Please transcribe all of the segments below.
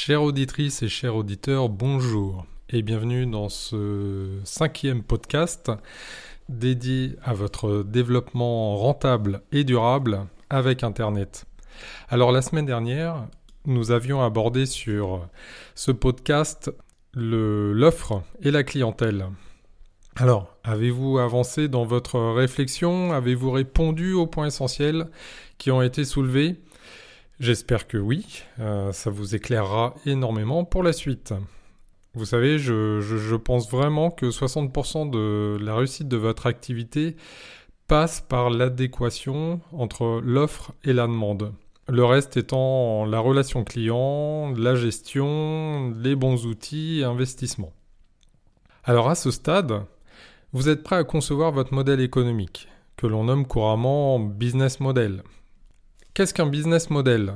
Chères auditrices et chers auditeurs, bonjour et bienvenue dans ce cinquième podcast dédié à votre développement rentable et durable avec Internet. Alors la semaine dernière, nous avions abordé sur ce podcast l'offre et la clientèle. Alors, avez-vous avancé dans votre réflexion? Avez-vous répondu aux points essentiels qui ont été soulevés? J'espère que oui, euh, ça vous éclairera énormément pour la suite. Vous savez, je, pense vraiment que 60% de la réussite de votre activité passe par l'adéquation entre l'offre et la demande. Le reste étant la relation client, la gestion, les bons outils et. Alors à ce stade, vous êtes prêt à concevoir votre modèle économique, que l'on nomme couramment business model. Qu'est-ce qu'un business model?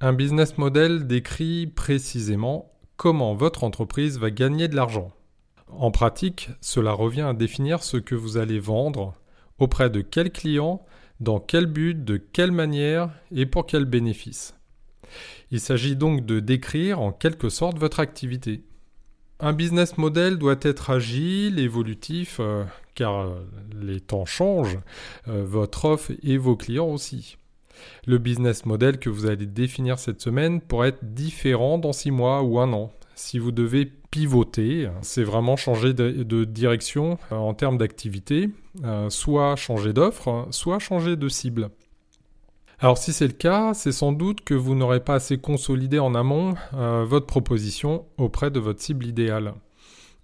Un business model décrit précisément comment votre entreprise va gagner de l'argent. En pratique, cela revient à définir ce que vous allez vendre, auprès de quel client, dans quel but, de quelle manière et pour quel bénéfice. Il s'agit donc de décrire en quelque sorte votre activité. Un business model doit être agile, évolutif, euh, car les temps changent, euh, votre offre et vos clients aussi. Le business model que vous allez définir cette semaine pourrait être différent dans 6 mois ou un an. Si vous devez pivoter, c'est vraiment changer de, direction euh, en termes d'activité, euh, soit changer d'offre, soit changer de cible. Alors si c'est le cas, c'est sans doute que vous n'aurez pas assez consolidé en amont euh, votre proposition auprès de votre cible idéale.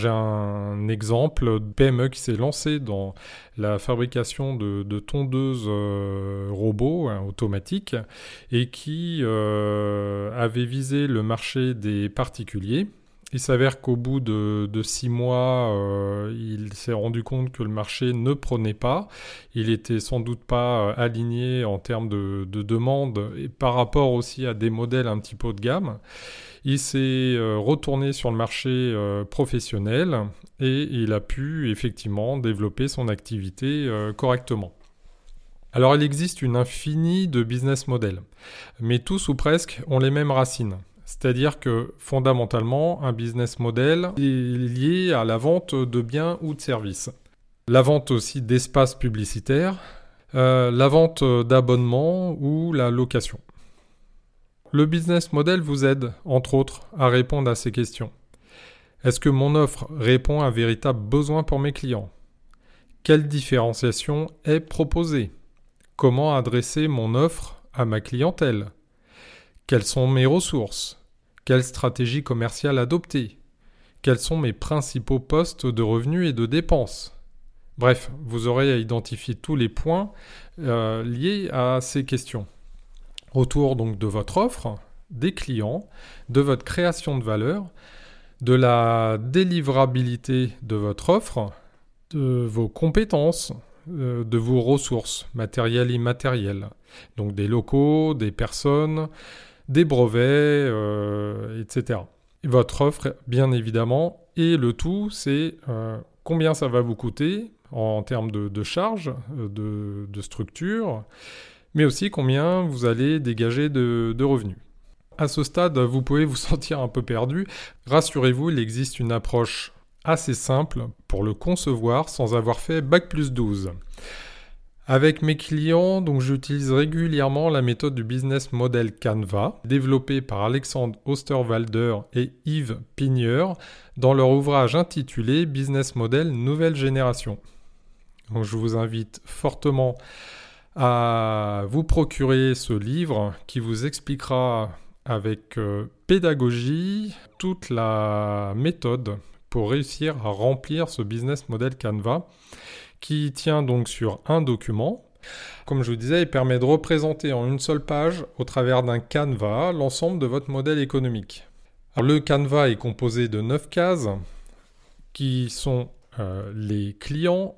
J'ai un exemple de PME qui s'est lancé dans la fabrication de, tondeuses euh, robots hein, automatiques et qui euh, avait visé le marché des particuliers. Il s'avère qu'au bout de, six mois, euh, il s'est rendu compte que le marché ne prenait pas. Il était sans doute pas aligné en termes de, de demande et par rapport aussi à des modèles un petit peu haut de gamme. Il s'est euh, retourné sur le marché euh, professionnel et il a pu effectivement développer son activité euh, correctement. Alors il existe une infinie de business models, mais tous ou presque ont les mêmes racines. C'est-à-dire que fondamentalement, un business model est lié à la vente de biens ou de services. La vente aussi d'espaces publicitaires, la vente d'abonnements ou la location. Le business model vous aide, entre autres, à répondre à ces questions. Est-ce que mon offre répond à un véritable besoin pour mes clients? Quelle différenciation est proposée? Comment adresser mon offre à ma clientèle? Quelles sont mes ressources? Quelle stratégie commerciale adopter? Quels sont mes principaux postes de revenus et de dépenses? Bref, vous aurez à identifier tous les points euh, liés à ces questions. Autour donc de votre offre, des clients, de votre création de valeur, de la délivrabilité de votre offre, de vos compétences, euh, de vos ressources matérielles et immatérielles. Donc des locaux, des personnes, des brevets, euh, etc. votre offre, bien évidemment, et le tout, c'est euh, combien ça va vous coûter en termes de, charges, de, de structure, mais aussi combien vous allez dégager de, revenus. À ce stade, vous pouvez vous sentir un peu perdu. Rassurez-vous, il existe une approche assez simple pour le concevoir sans avoir fait Bac plus 12. Avec mes clients, donc j'utilise régulièrement la méthode du business model Canva, développée par Alexandre Osterwalder et Yves Pigneur dans leur ouvrage intitulé Business Model Nouvelle Génération. Je vous invite fortement à vous procurer ce livre qui vous expliquera avec euh, pédagogie toute la méthode pour réussir à remplir ce business model Canva qui tient donc sur un document. Comme je vous disais, il permet de représenter en une seule page, au travers d'un Canva, l'ensemble de votre modèle économique. le Canva est composé de 9 cases qui sont euh, les clients,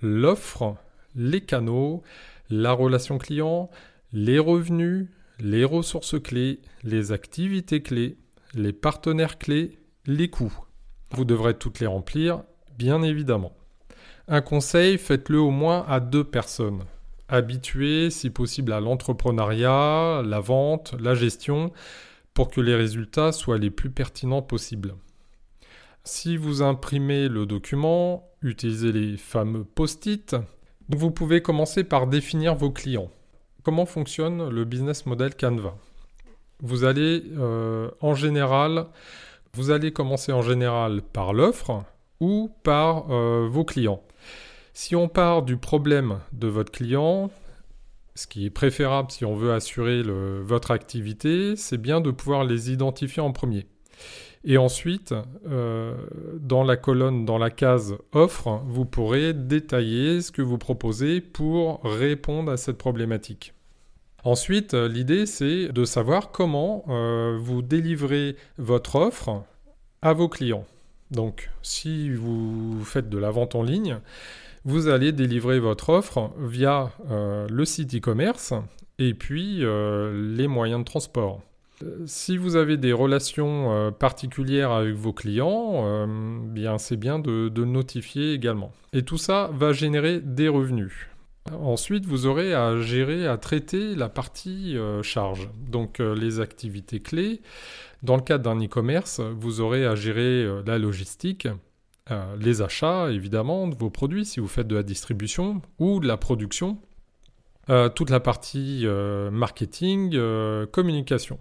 l'offre, les canaux, la relation client, les revenus, les ressources clés, les activités clés, les partenaires clés, les coûts. Vous devrez toutes les remplir, bien évidemment. Un conseil, faites-le au moins à deux personnes. Habitués, si possible, à l'entrepreneuriat, la vente, la gestion. pour que les résultats soient les plus pertinents possibles. Si vous imprimez le document, utilisez les fameux post-it. Vous pouvez commencer par définir vos clients. Comment fonctionne le business model Canva? Vous allez euh, en général, vous allez commencer en général par l'offre ou par euh, vos clients. Si on part du problème de votre client, ce qui est préférable si on veut assurer votre activité, c'est bien de pouvoir les identifier en premier. Et ensuite, euh, dans la colonne, dans la case offre, vous pourrez détailler ce que vous proposez pour répondre à cette problématique. Ensuite, l'idée, c'est de savoir comment euh, vous délivrez votre offre à vos clients. Donc, si vous faites de la vente en ligne, vous allez délivrer votre offre via euh, le site e-commerce et puis euh, les moyens de transport. Euh, si vous avez des relations particulières avec vos clients, bien c'est bien de, notifier également. Et tout ça va générer des revenus. Ensuite, vous aurez à gérer, à traiter la partie charge, donc les activités clés. Dans le cadre d'un e-commerce, vous aurez à gérer la logistique, euh, les achats, évidemment, de vos produits, si vous faites de la distribution ou de la production, euh, toute la partie euh, marketing, communication.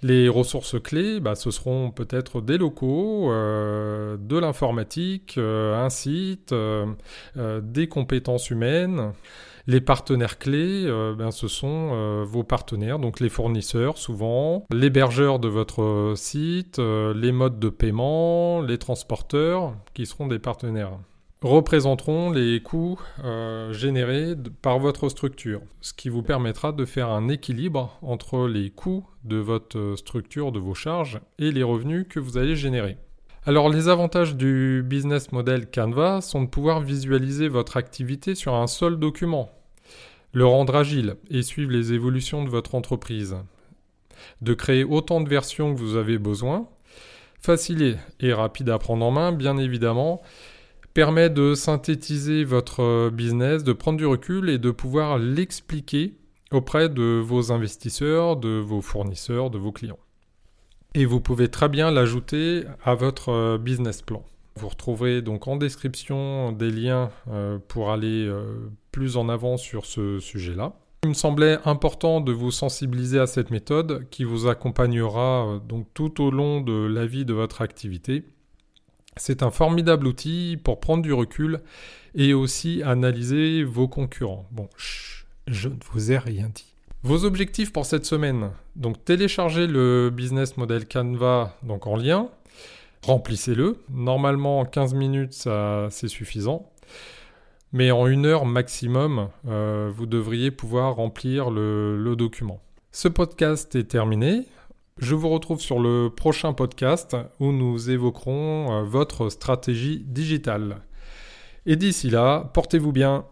Les ressources clés, bah, ce seront peut-être des locaux, de l'informatique, un site, des compétences humaines. Les partenaires clés, euh, ben, ce sont euh, vos partenaires, donc les fournisseurs souvent, l'hébergeur de votre site, euh, les modes de paiement, les transporteurs qui seront des partenaires représenteront les coûts générés par votre structure, ce qui vous permettra de faire un équilibre entre les coûts de votre structure, de vos charges, et les revenus que vous allez générer. Alors les avantages du business model Canva sont de pouvoir visualiser votre activité sur un seul document, le rendre agile et suivre les évolutions de votre entreprise, de créer autant de versions que vous avez besoin, facile et rapide à prendre en main, bien évidemment, permet de synthétiser votre business, de prendre du recul et de pouvoir l'expliquer auprès de vos investisseurs, de vos fournisseurs, de vos clients. Et vous pouvez très bien l'ajouter à votre business plan. Vous retrouverez donc en description des liens euh, pour aller euh, plus en avant sur ce sujet-là. Il me semblait important de vous sensibiliser à cette méthode qui vous accompagnera euh, donc tout au long de la vie de votre activité. C'est un formidable outil pour prendre du recul et aussi analyser vos concurrents. Bon, je ne vous ai rien dit. Vos objectifs pour cette semaine. Donc téléchargez le business model Canva donc en lien, remplissez-le. Normalement, 15 minutes, c'est suffisant. Mais en une heure maximum, euh, vous devriez pouvoir remplir le, document. Ce podcast est terminé. Je vous retrouve sur le prochain podcast où nous évoquerons euh, votre stratégie digitale. Et d'ici là, portez-vous bien.